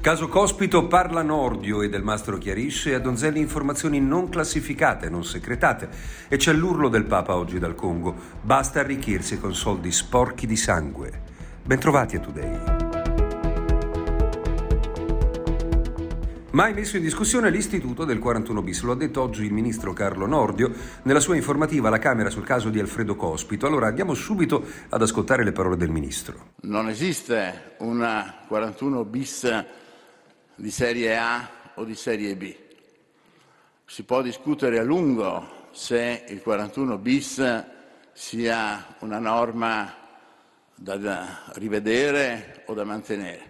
Caso Cospito parla Nordio e del Mastro chiarisce a Donzelli informazioni non classificate, non secretate. E c'è l'urlo del Papa oggi dal Congo. Basta arricchirsi con soldi sporchi di sangue. Bentrovati a Today. Mai messo in discussione l'istituto del 41 bis, lo ha detto oggi il ministro Carlo Nordio nella sua informativa alla Camera sul caso di Alfredo Cospito. Allora andiamo subito ad ascoltare le parole del ministro. Non esiste una 41 bis di serie A o di serie B. Si può discutere a lungo se il 41 bis sia una norma da rivedere o da mantenere.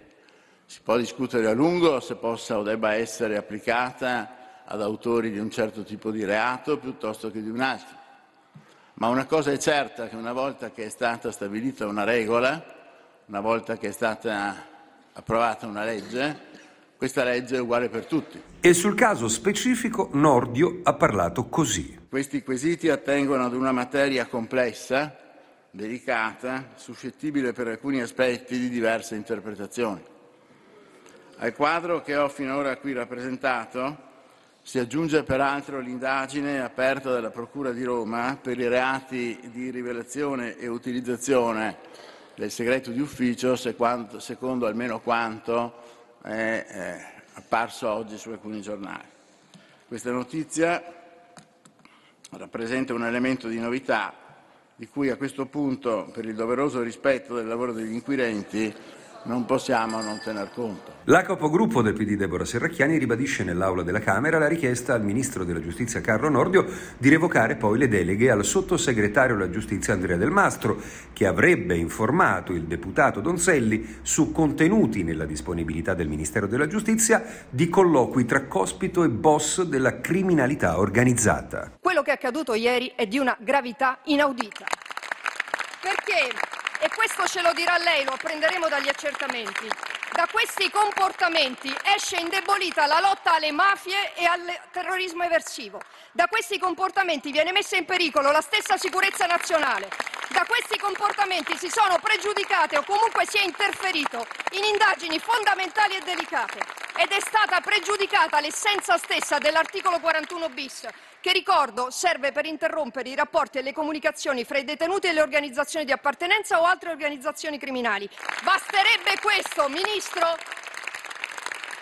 Si può discutere a lungo se possa o debba essere applicata ad autori di un certo tipo di reato piuttosto che di un altro. Ma una cosa è certa, che una volta che è stata stabilita una regola, una volta che è stata approvata una legge, questa legge è uguale per tutti. E sul caso specifico Nordio ha parlato così. Questi quesiti attengono ad una materia complessa, delicata, suscettibile per alcuni aspetti di diverse interpretazioni. Al quadro che ho finora qui rappresentato si aggiunge peraltro l'indagine aperta dalla Procura di Roma per i reati di rivelazione e utilizzazione del segreto di ufficio, secondo almeno quanto è eh, apparso oggi su alcuni giornali. Questa notizia rappresenta un elemento di novità di cui a questo punto, per il doveroso rispetto del lavoro degli inquirenti, non possiamo non tener conto. La capogruppo del PD Deborah Serracchiani ribadisce nell'aula della Camera la richiesta al ministro della Giustizia Carlo Nordio di revocare poi le deleghe al sottosegretario della Giustizia Andrea Del Mastro, che avrebbe informato il deputato Donzelli su contenuti nella disponibilità del Ministero della Giustizia di colloqui tra cospito e boss della criminalità organizzata. Quello che è accaduto ieri è di una gravità inaudita. Perché e questo ce lo dirà lei, lo apprenderemo dagli accertamenti. Da questi comportamenti esce indebolita la lotta alle mafie e al terrorismo eversivo. Da questi comportamenti viene messa in pericolo la stessa sicurezza nazionale. Da questi comportamenti si sono pregiudicate o comunque si è interferito in indagini fondamentali e delicate ed è stata pregiudicata l'essenza stessa dell'articolo 41 bis che ricordo serve per interrompere i rapporti e le comunicazioni fra i detenuti e le organizzazioni di appartenenza o altre organizzazioni criminali. Basterebbe questo, Ministro,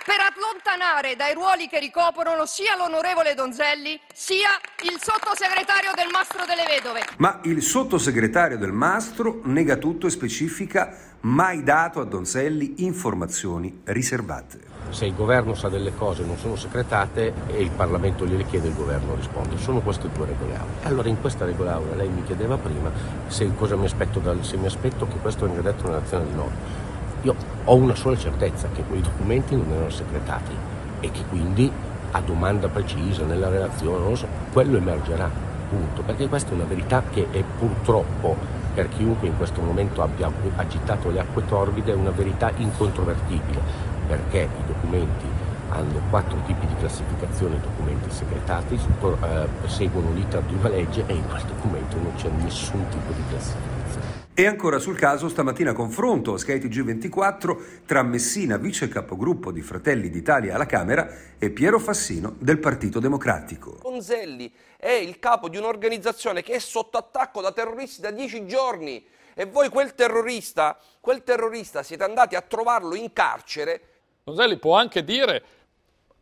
per allontanare dai ruoli che ricoprono sia l'onorevole Donzelli sia il sottosegretario del Mastro delle Vedove. Ma il sottosegretario del Mastro nega tutto e specifica mai dato a Donzelli informazioni riservate se il governo sa delle cose non sono segretate e il Parlamento gliele chiede il governo risponde. Sono queste due regole aule. Allora in questa regola aula lei mi chiedeva prima se cosa mi aspetto, dal, se mi aspetto che questo venga detto nell'azione di norma. Io ho una sola certezza, che quei documenti non erano segretati e che quindi a domanda precisa nella relazione, non lo so, quello emergerà, punto. Perché questa è una verità che è purtroppo per chiunque in questo momento abbia agitato le acque torbide, è una verità incontrovertibile perché i documenti hanno quattro tipi di classificazione documenti segretati, eh, seguono l'iter di una legge e in quel documento non c'è nessun tipo di classificazione. E ancora sul caso, stamattina confronto a skytg 24 tra Messina, vice capogruppo di Fratelli d'Italia alla Camera, e Piero Fassino del Partito Democratico. Ponzelli è il capo di un'organizzazione che è sotto attacco da terroristi da dieci giorni e voi quel terrorista, quel terrorista siete andati a trovarlo in carcere Donzelli può anche dire,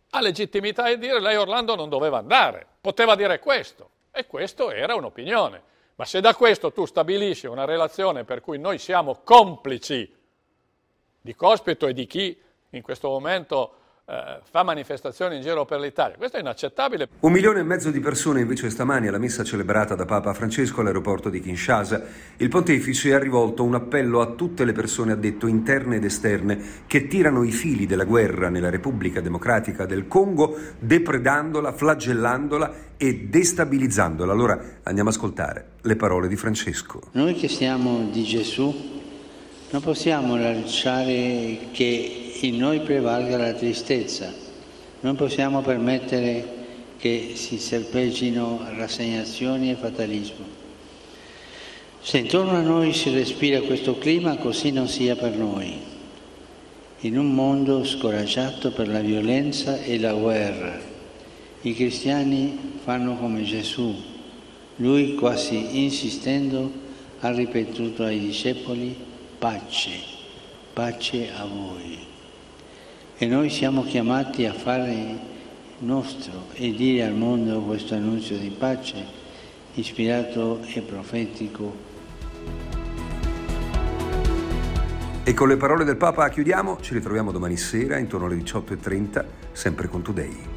ha legittimità di dire lei Orlando non doveva andare, poteva dire questo e questo era un'opinione. Ma se da questo tu stabilisci una relazione per cui noi siamo complici di Cospito e di chi in questo momento eh, fa manifestazioni in giro per l'Italia. Questo è inaccettabile. Un milione e mezzo di persone invece stamani alla messa celebrata da Papa Francesco all'aeroporto di Kinshasa. Il pontefice ha rivolto un appello a tutte le persone, ha detto, interne ed esterne, che tirano i fili della guerra nella Repubblica Democratica del Congo, depredandola, flagellandola e destabilizzandola. Allora andiamo a ascoltare le parole di Francesco. Noi che siamo di Gesù non possiamo lasciare che in noi prevalga la tristezza. Non possiamo permettere che si serpeggino rassegnazioni e fatalismo. Se intorno a noi si respira questo clima, così non sia per noi. In un mondo scoraggiato per la violenza e la guerra, i cristiani fanno come Gesù. Lui, quasi insistendo, ha ripetuto ai discepoli, pace, pace a voi. E noi siamo chiamati a fare nostro e dire al mondo questo annuncio di pace ispirato e profetico. E con le parole del Papa chiudiamo, ci ritroviamo domani sera intorno alle 18.30, sempre con Today.